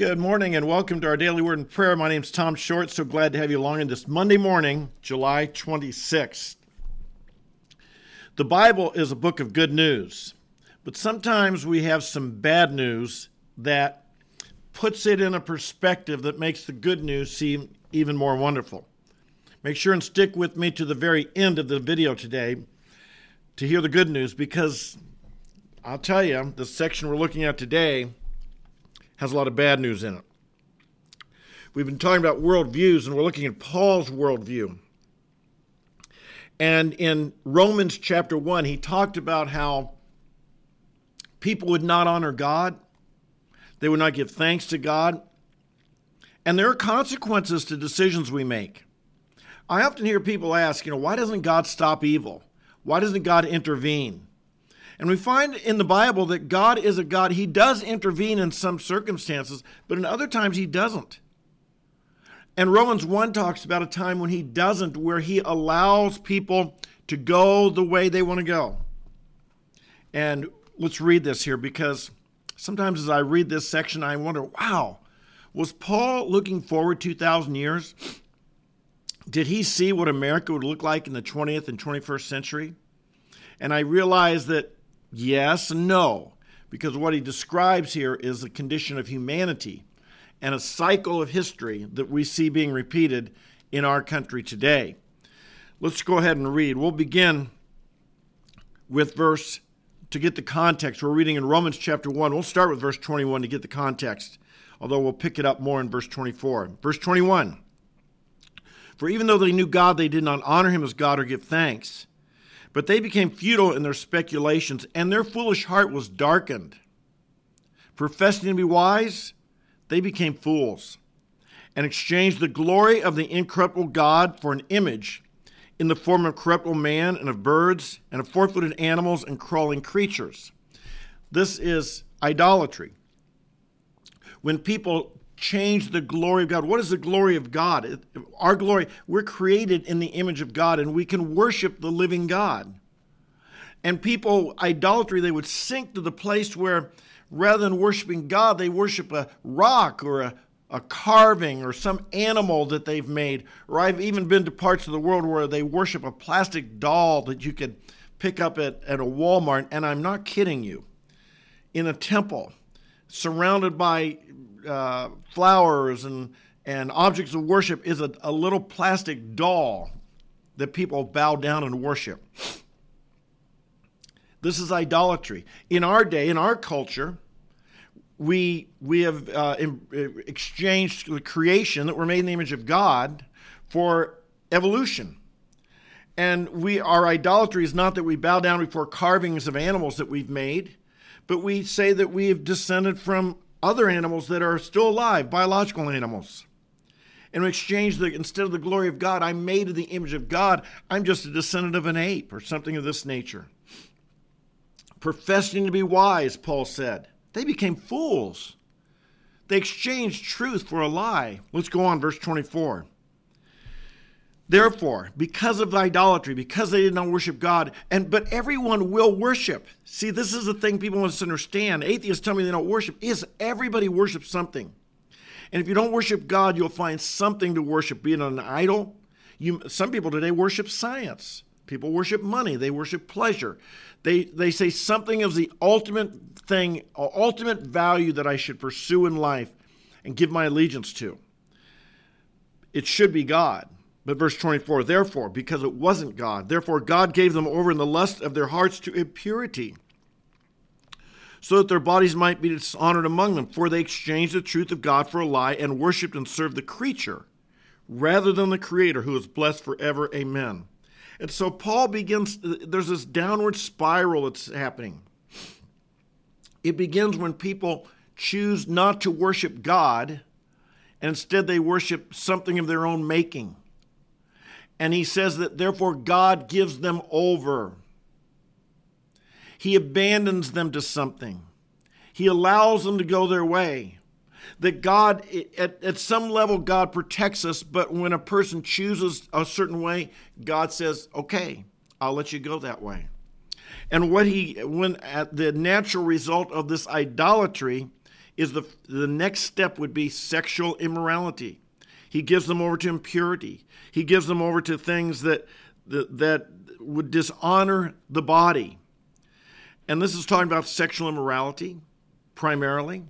Good morning and welcome to our daily word and prayer. My name is Tom Short. So glad to have you along on this Monday morning, July 26th. The Bible is a book of good news, but sometimes we have some bad news that puts it in a perspective that makes the good news seem even more wonderful. Make sure and stick with me to the very end of the video today to hear the good news because I'll tell you, the section we're looking at today has a lot of bad news in it. We've been talking about worldviews, and we're looking at Paul's worldview. And in Romans chapter 1, he talked about how people would not honor God, they would not give thanks to God, and there are consequences to decisions we make. I often hear people ask, you know, why doesn't God stop evil? Why doesn't God intervene? And we find in the Bible that God is a God. He does intervene in some circumstances, but in other times he doesn't. And Romans 1 talks about a time when he doesn't, where he allows people to go the way they want to go. And let's read this here because sometimes as I read this section, I wonder wow, was Paul looking forward 2,000 years? Did he see what America would look like in the 20th and 21st century? And I realize that yes no, because what he describes here is the condition of humanity and a cycle of history that we see being repeated in our country today. Let's go ahead and read. We'll begin with verse to get the context. We're reading in Romans chapter 1. We'll start with verse 21 to get the context, although we'll pick it up more in verse 24. Verse 21 For even though they knew God, they did not honor him as God or give thanks. But they became futile in their speculations, and their foolish heart was darkened. Professing to be wise, they became fools and exchanged the glory of the incorruptible God for an image in the form of corruptible man and of birds and of four footed animals and crawling creatures. This is idolatry. When people change the glory of God, what is the glory of God? Our glory, we're created in the image of God and we can worship the living God. And people, idolatry, they would sink to the place where rather than worshiping God, they worship a rock or a, a carving or some animal that they've made. Or I've even been to parts of the world where they worship a plastic doll that you could pick up at, at a Walmart, and I'm not kidding you, in a temple, surrounded by uh, flowers and, and objects of worship, is a, a little plastic doll that people bow down and worship. This is idolatry. In our day, in our culture, we, we have uh, in, exchanged the creation that were made in the image of God for evolution. And we, our idolatry is not that we bow down before carvings of animals that we've made, but we say that we have descended from other animals that are still alive, biological animals. We exchange the instead of the glory of God, I'm made in the image of God. I'm just a descendant of an ape or something of this nature professing to be wise, Paul said. They became fools. They exchanged truth for a lie. Let's go on, verse 24. Therefore, because of idolatry, because they did not worship God, and but everyone will worship. See, this is the thing people must understand. Atheists tell me they don't worship. Is everybody worships something? And if you don't worship God, you'll find something to worship, be it an idol. You, some people today worship science. People worship money. They worship pleasure. They, they say something of the ultimate thing, uh, ultimate value that I should pursue in life and give my allegiance to. It should be God. But verse 24, therefore, because it wasn't God, therefore God gave them over in the lust of their hearts to impurity, so that their bodies might be dishonored among them. For they exchanged the truth of God for a lie and worshiped and served the creature rather than the Creator, who is blessed forever. Amen. And so Paul begins, there's this downward spiral that's happening. It begins when people choose not to worship God, and instead they worship something of their own making. And he says that therefore God gives them over. He abandons them to something. He allows them to go their way that God, at, at some level, God protects us, but when a person chooses a certain way, God says, okay, I'll let you go that way. And what he, when at the natural result of this idolatry is the the next step would be sexual immorality. He gives them over to impurity. He gives them over to things that that, that would dishonor the body. And this is talking about sexual immorality primarily.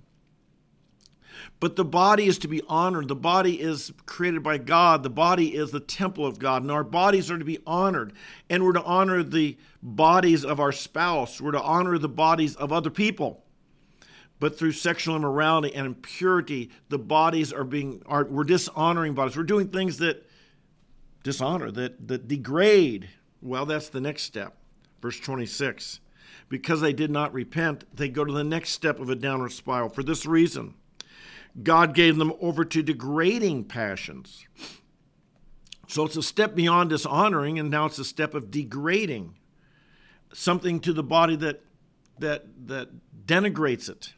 But the body is to be honored. The body is created by God. The body is the temple of God. And our bodies are to be honored. And we're to honor the bodies of our spouse. We're to honor the bodies of other people. But through sexual immorality and impurity, the bodies are being are we're dishonoring bodies. We're doing things that dishonor, that that degrade. Well, that's the next step. Verse 26. Because they did not repent, they go to the next step of a downward spiral. For this reason, God gave them over to degrading passions. So it's a step beyond dishonoring, and now it's a step of degrading something to the body that that that denigrates it.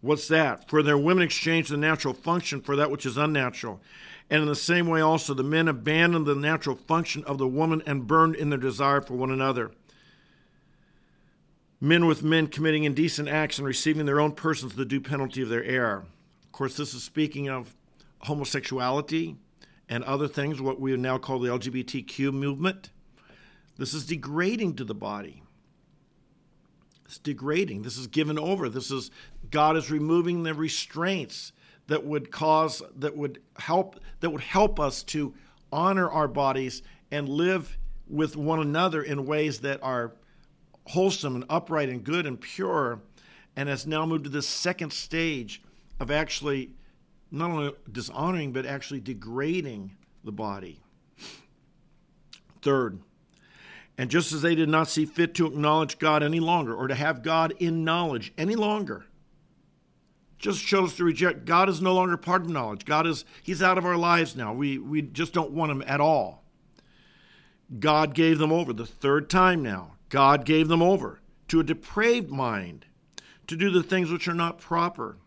What's that? For their women exchanged the natural function for that which is unnatural. And in the same way also the men abandoned the natural function of the woman and burned in their desire for one another. Men with men committing indecent acts and receiving their own persons the due penalty of their error Of course, this is speaking of homosexuality and other things, what we now call the LGBTQ movement. This is degrading to the body. It's degrading. This is given over. This is God is removing the restraints that would cause that would help that would help us to honor our bodies and live with one another in ways that are wholesome and upright and good and pure and has now moved to this second stage of actually not only dishonoring, but actually degrading the body. Third, and just as they did not see fit to acknowledge God any longer or to have God in knowledge any longer, just chose to reject God is no longer part of knowledge. God is he's out of our lives now. We we just don't want him at all. God gave them over the third time now. God gave them over to a depraved mind to do the things which are not proper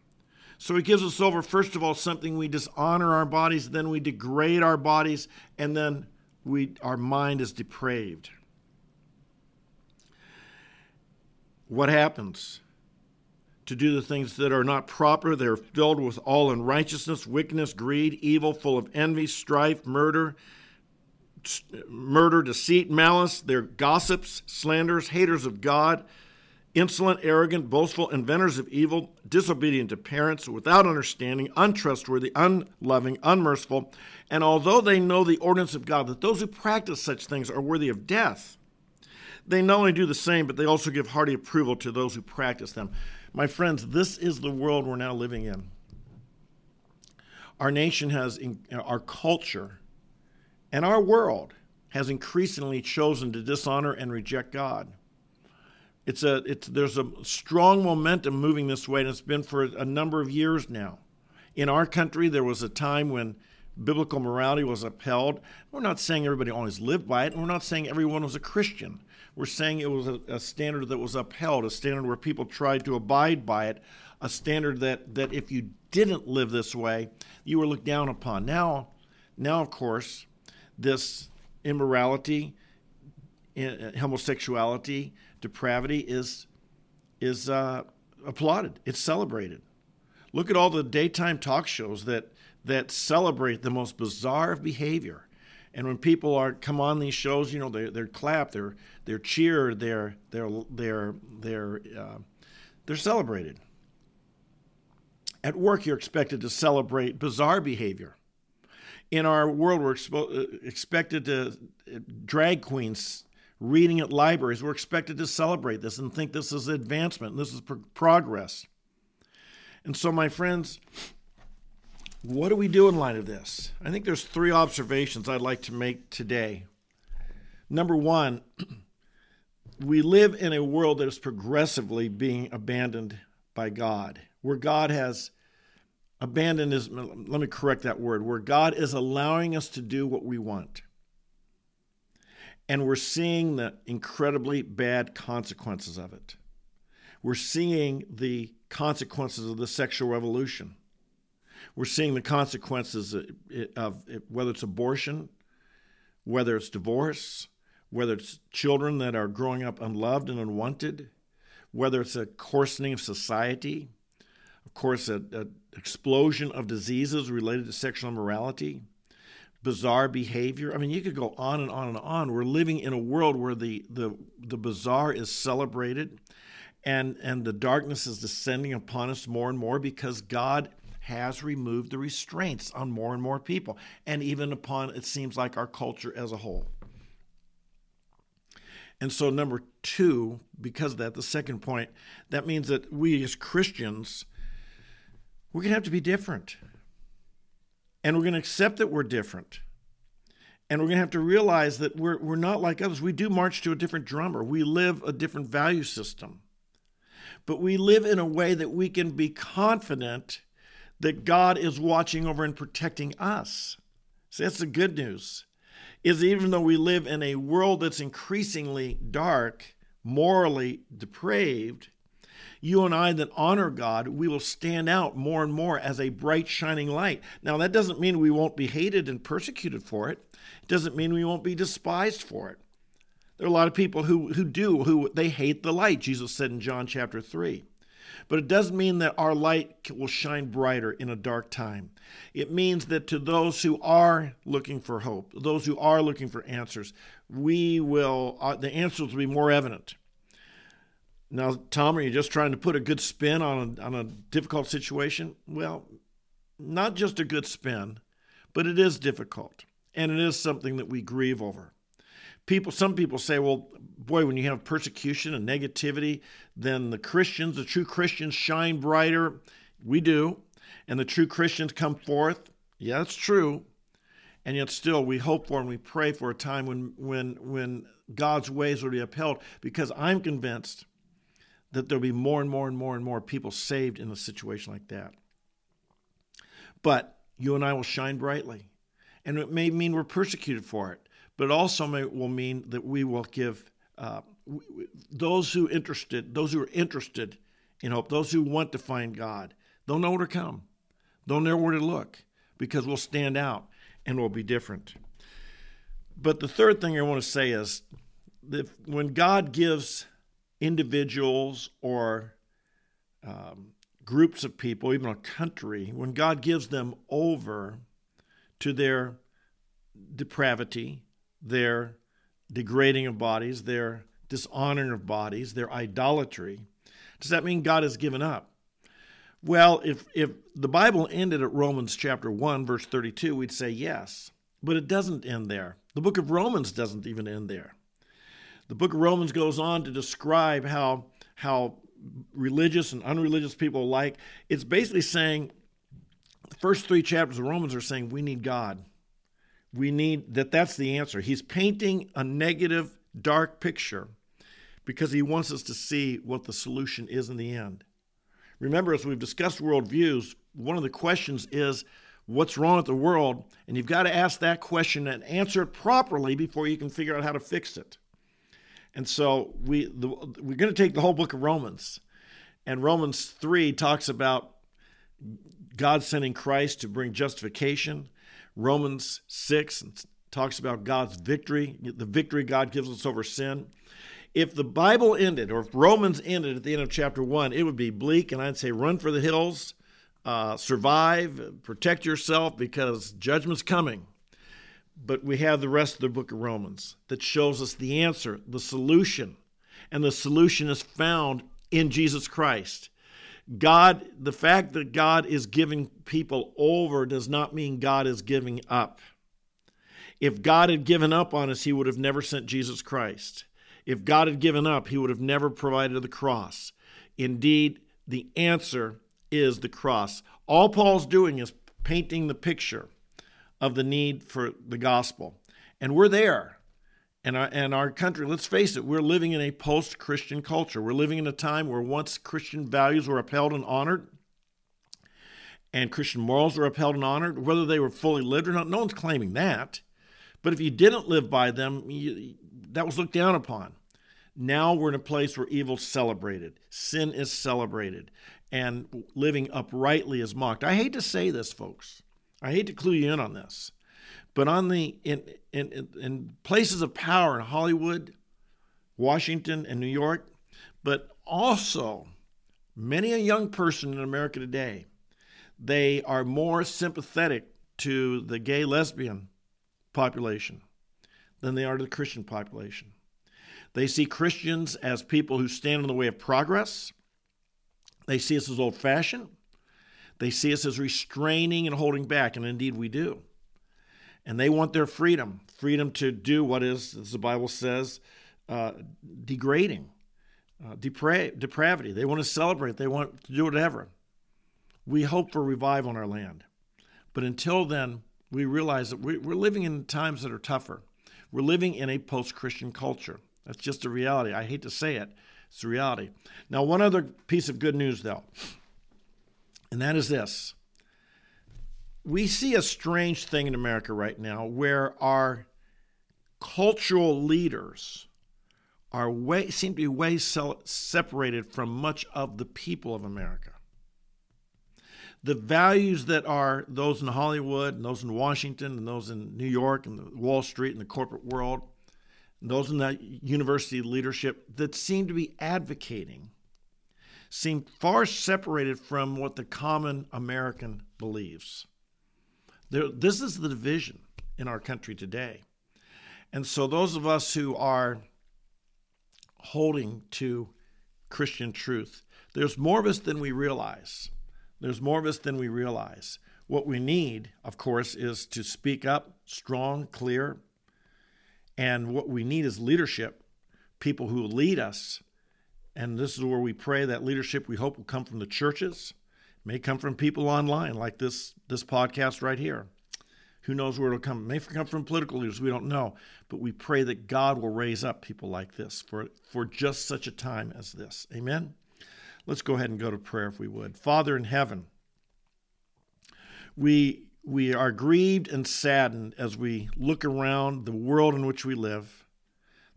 so he gives us over, first of all, something we dishonor our bodies, then we degrade our bodies, and then we, our mind is depraved. What happens? To do the things that are not proper, they're filled with all unrighteousness, wickedness, greed, evil, full of envy, strife, murder, murder, deceit, malice. They're gossips, slanderers, haters of God insolent, arrogant, boastful, inventors of evil, disobedient to parents, without understanding, untrustworthy, unloving, unmerciful. And although they know the ordinance of God, that those who practice such things are worthy of death, they not only do the same, but they also give hearty approval to those who practice them. My friends, this is the world we're now living in. Our nation has, our culture, and our world has increasingly chosen to dishonor and reject God it's a it's there's a strong momentum moving this way and it's been for a number of years now in our country there was a time when biblical morality was upheld we're not saying everybody always lived by it and we're not saying everyone was a christian we're saying it was a, a standard that was upheld a standard where people tried to abide by it a standard that that if you didn't live this way you were looked down upon now now of course this immorality homosexuality depravity is is uh, applauded. It's celebrated. Look at all the daytime talk shows that that celebrate the most bizarre of behavior. And when people are come on these shows, you know, they they're clapped, they're they're cheered, they're they're they're they're uh, they're celebrated. At work, you're expected to celebrate bizarre behavior. In our world, we're expo- uh, expected to uh, drag queens reading at libraries. We're expected to celebrate this and think this is advancement, this is pro- progress. And so, my friends, what do we do in light of this? I think there's three observations I'd like to make today. Number one, we live in a world that is progressively being abandoned by God, where God has abandoned his, let me correct that word, where God is allowing us to do what we want. And we're seeing the incredibly bad consequences of it. We're seeing the consequences of the sexual revolution. We're seeing the consequences of, whether it's abortion, whether it's divorce, whether it's children that are growing up unloved and unwanted, whether it's a coarsening of society, of course, an explosion of diseases related to sexual immorality, bizarre behavior. I mean, you could go on and on and on. We're living in a world where the the, the bizarre is celebrated and and the darkness is descending upon us more and more because God has removed the restraints on more and more people and even upon it seems like our culture as a whole. And so, number two, because of that, the second point, that means that we as Christians, we're going to have to be different. And we're going to accept that we're different. And we're going to have to realize that we're, we're not like others. We do march to a different drummer, we live a different value system. But we live in a way that we can be confident that God is watching over and protecting us. See, that's the good news is even though we live in a world that's increasingly dark, morally depraved, you and I that honor God, we will stand out more and more as a bright, shining light. Now, that doesn't mean we won't be hated and persecuted for it. It doesn't mean we won't be despised for it. There are a lot of people who, who do, who they hate the light, Jesus said in John chapter 3. But it doesn't mean that our light will shine brighter in a dark time. It means that to those who are looking for hope, those who are looking for answers, we will, uh, the answers will be more evident. Now, Tom, are you just trying to put a good spin on a, on a difficult situation? Well, not just a good spin, but it is difficult. And it is something that we grieve over people some people say well boy when you have persecution and negativity then the christians the true christians shine brighter. We do. And the true christians come forth. Yeah that's true. And yet still we hope for and we pray for a time when when when god's ways will be upheld because i'm convinced that there'll be more and more and more and more people saved in a situation like that. But you and i will shine brightly. And it may mean we're persecuted for it but also may, will mean that we will give uh, those who interested, those who are interested in hope, those who want to find God, they'll know where to come. They'll know where to look because we'll stand out and we'll be different. But the third thing I want to say is that when God gives individuals or um, groups of people, even a country, when God gives them over to their depravity, their degrading of bodies, their dishonoring of bodies, their idolatry. Does that mean God has given up? Well, if, if the Bible ended at Romans chapter 1, verse 32, we'd say yes. But it doesn't end there. The book of Romans doesn't even end there. The book of Romans goes on to describe how, how religious and unreligious people alike, it's basically saying, the first three chapters of Romans are saying we need God we need that that's the answer. He's painting a negative, dark picture because he wants us to see what the solution is in the end. Remember, as we've discussed worldviews, one of the questions is what's wrong with the world? And you've got to ask that question and answer it properly before you can figure out how to fix it. And so we the, we're going to take the whole book of Romans, and Romans three talks about God sending Christ to bring justification. Romans 6 talks about God's victory, the victory God gives us over sin. If the Bible ended, or if Romans ended at the end of chapter 1, it would be bleak, and I'd say run for the hills, uh, survive, protect yourself because judgment's coming. But we have the rest of the book of Romans that shows us the answer, the solution. And the solution is found in Jesus Christ. God, the fact that God is giving people over does not mean God is giving up. If God had given up on us, he would have never sent Jesus Christ. If God had given up, he would have never provided the cross. Indeed, the answer is the cross. All Paul's doing is painting the picture of the need for the gospel. And we're there and our, and our country, let's face it, we're living in a post Christian culture. We're living in a time where once Christian values were upheld and honored, and Christian morals were upheld and honored, whether they were fully lived or not, no one's claiming that. But if you didn't live by them, you, that was looked down upon. Now we're in a place where evil's celebrated, sin is celebrated, and living uprightly is mocked. I hate to say this, folks. I hate to clue you in on this. But on the in, in, in places of power in Hollywood, Washington, and New York, but also many a young person in America today, they are more sympathetic to the gay lesbian population than they are to the Christian population. They see Christians as people who stand in the way of progress. They see us as old fashioned. They see us as restraining and holding back, and indeed we do. And they want their freedom freedom to do what is, as the Bible says, uh, degrading, uh, depra- depravity. They want to celebrate, they want to do whatever. We hope for revival in our land. But until then, we realize that we're living in times that are tougher. We're living in a post Christian culture. That's just a reality. I hate to say it, it's a reality. Now, one other piece of good news, though, and that is this. We see a strange thing in America right now where our cultural leaders are way seem to be way separated from much of the people of America. The values that are those in Hollywood and those in Washington and those in New York and the Wall Street and the corporate world and those in the university leadership that seem to be advocating seem far separated from what the common American believes. There, this is the division in our country today. And so, those of us who are holding to Christian truth, there's more of us than we realize. There's more of us than we realize. What we need, of course, is to speak up strong, clear, and what we need is leadership, people who lead us. And this is where we pray that leadership we hope will come from the churches, may come from people online like this this podcast right here. Who knows where it'll come? It may come from political leaders, we don't know. But we pray that God will raise up people like this for, for just such a time as this. Amen. Let's go ahead and go to prayer if we would. Father in heaven, we we are grieved and saddened as we look around the world in which we live,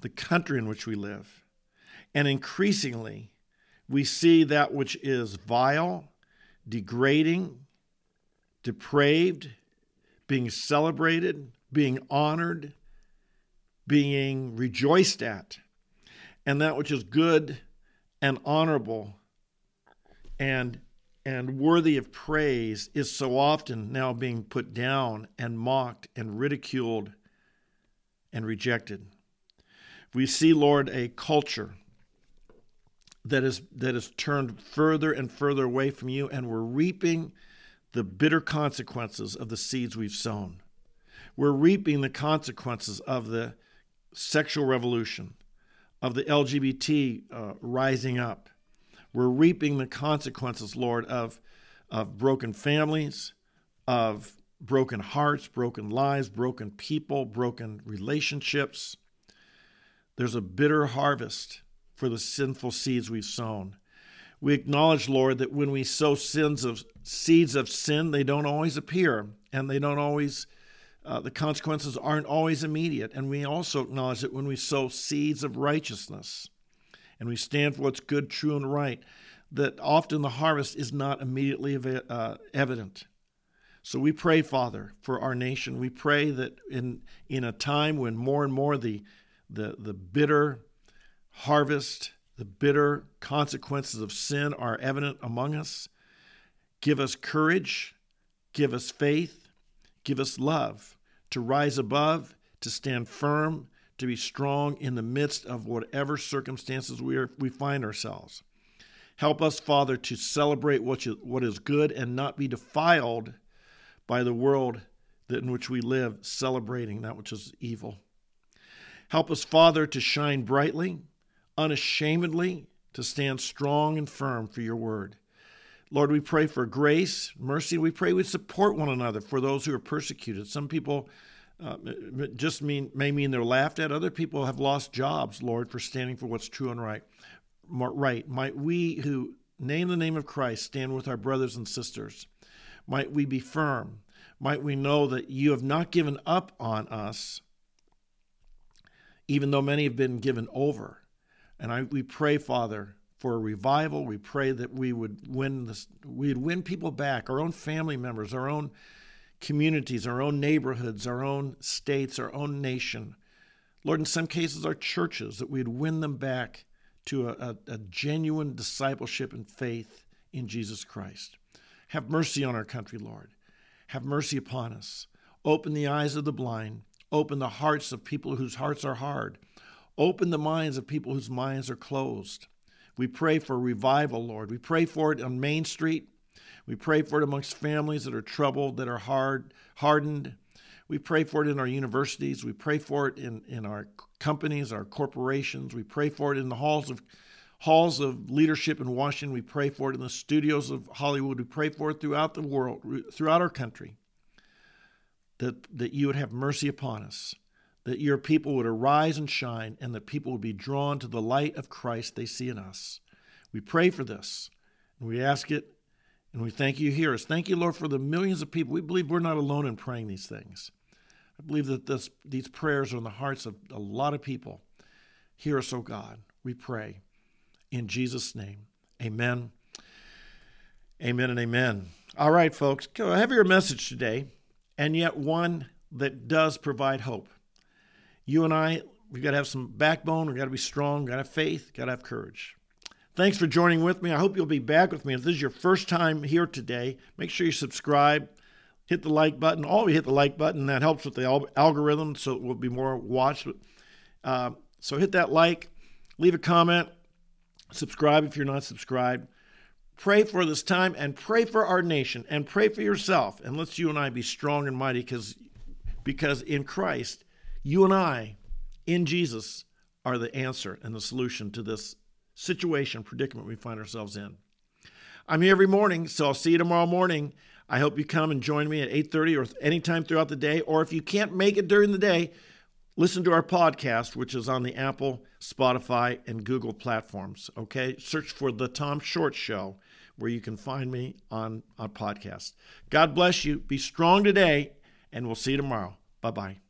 the country in which we live, and increasingly we see that which is vile, degrading, depraved, being celebrated, being honored, being rejoiced at, and that which is good and honorable and and worthy of praise is so often now being put down and mocked and ridiculed and rejected. We see, Lord, a culture that is that is turned further and further away from you, and we're reaping the bitter consequences of the seeds we've sown. We're reaping the consequences of the sexual revolution, of the LGBT uh, rising up, we're reaping the consequences, Lord, of, of broken families, of broken hearts, broken lives, broken people, broken relationships. There's a bitter harvest for the sinful seeds we've sown. We acknowledge, Lord, that when we sow sins of seeds of sin, they don't always appear, and they don't always. Uh, the consequences aren't always immediate. And we also acknowledge that when we sow seeds of righteousness, and we stand for what's good, true, and right, that often the harvest is not immediately uh, evident. So we pray, Father, for our nation. We pray that in in a time when more and more the the the bitter harvest, the bitter consequences of sin are evident among us, give us courage, give us faith, give us love to rise above, to stand firm, to be strong in the midst of whatever circumstances we, are, we find ourselves. Help us, Father, to celebrate what, you, what is good and not be defiled by the world that in which we live, celebrating that which is evil. Help us, Father, to shine brightly, unashamedly, to stand strong and firm for your word. Lord, we pray for grace, mercy. We pray we support one another for those who are persecuted. Some people uh, just mean may mean they're laughed at. Other people have lost jobs, Lord, for standing for what's true and right. Right. Might we who name the name of Christ stand with our brothers and sisters? Might we be firm? Might we know that you have not given up on us, even though many have been given over. And I, we pray, Father, for a revival. We pray that we would win this, we'd win people back, our own family members, our own communities, our own neighborhoods, our own states, our own nation. Lord, in some cases, our churches, that we'd win them back to a, a, a genuine discipleship and faith in Jesus Christ. Have mercy on our country, Lord. Have mercy upon us. Open the eyes of the blind. Open the hearts of people whose hearts are hard. Open the minds of people whose minds are closed. We pray for revival, Lord. We pray for it on Main Street. We pray for it amongst families that are troubled, that are hard, hardened. We pray for it in our universities. We pray for it in, in our companies, our corporations. We pray for it in the halls of halls of leadership in Washington. We pray for it in the studios of Hollywood. We pray for it throughout the world, throughout our country. That, that you would have mercy upon us, that your people would arise and shine, and that people would be drawn to the light of Christ they see in us. We pray for this, and we ask it, and we thank you hear us. Thank you, Lord, for the millions of people. We believe we're not alone in praying these things. I believe that this, these prayers are in the hearts of a lot of people. Hear us, O oh God. We pray. In Jesus' name, amen. Amen and amen. All right, folks, have your message today, and yet one that does provide hope. You and I, we've got to have some backbone, we've got to be strong, we've got to have faith, got to have courage. Thanks for joining with me. I hope you'll be back with me. If this is your first time here today, make sure you subscribe, hit the like button. All hit the like button. That helps with the algorithm, so it will be more watched. Uh, so hit that like, leave a comment, subscribe if you're not subscribed. Pray for this time and pray for our nation and pray for yourself. And let's you and I be strong and mighty because because in Christ, you and I, in Jesus, are the answer and the solution to this situation, predicament we find ourselves in. I'm here every morning, so I'll see you tomorrow morning. I hope you come and join me at 8:30 or anytime throughout the day. Or if you can't make it during the day, listen to our podcast, which is on the Apple, Spotify, and Google platforms. Okay, search for the Tom Short Show, where you can find me on on podcast. God bless you. Be strong today, and we'll see you tomorrow. Bye bye.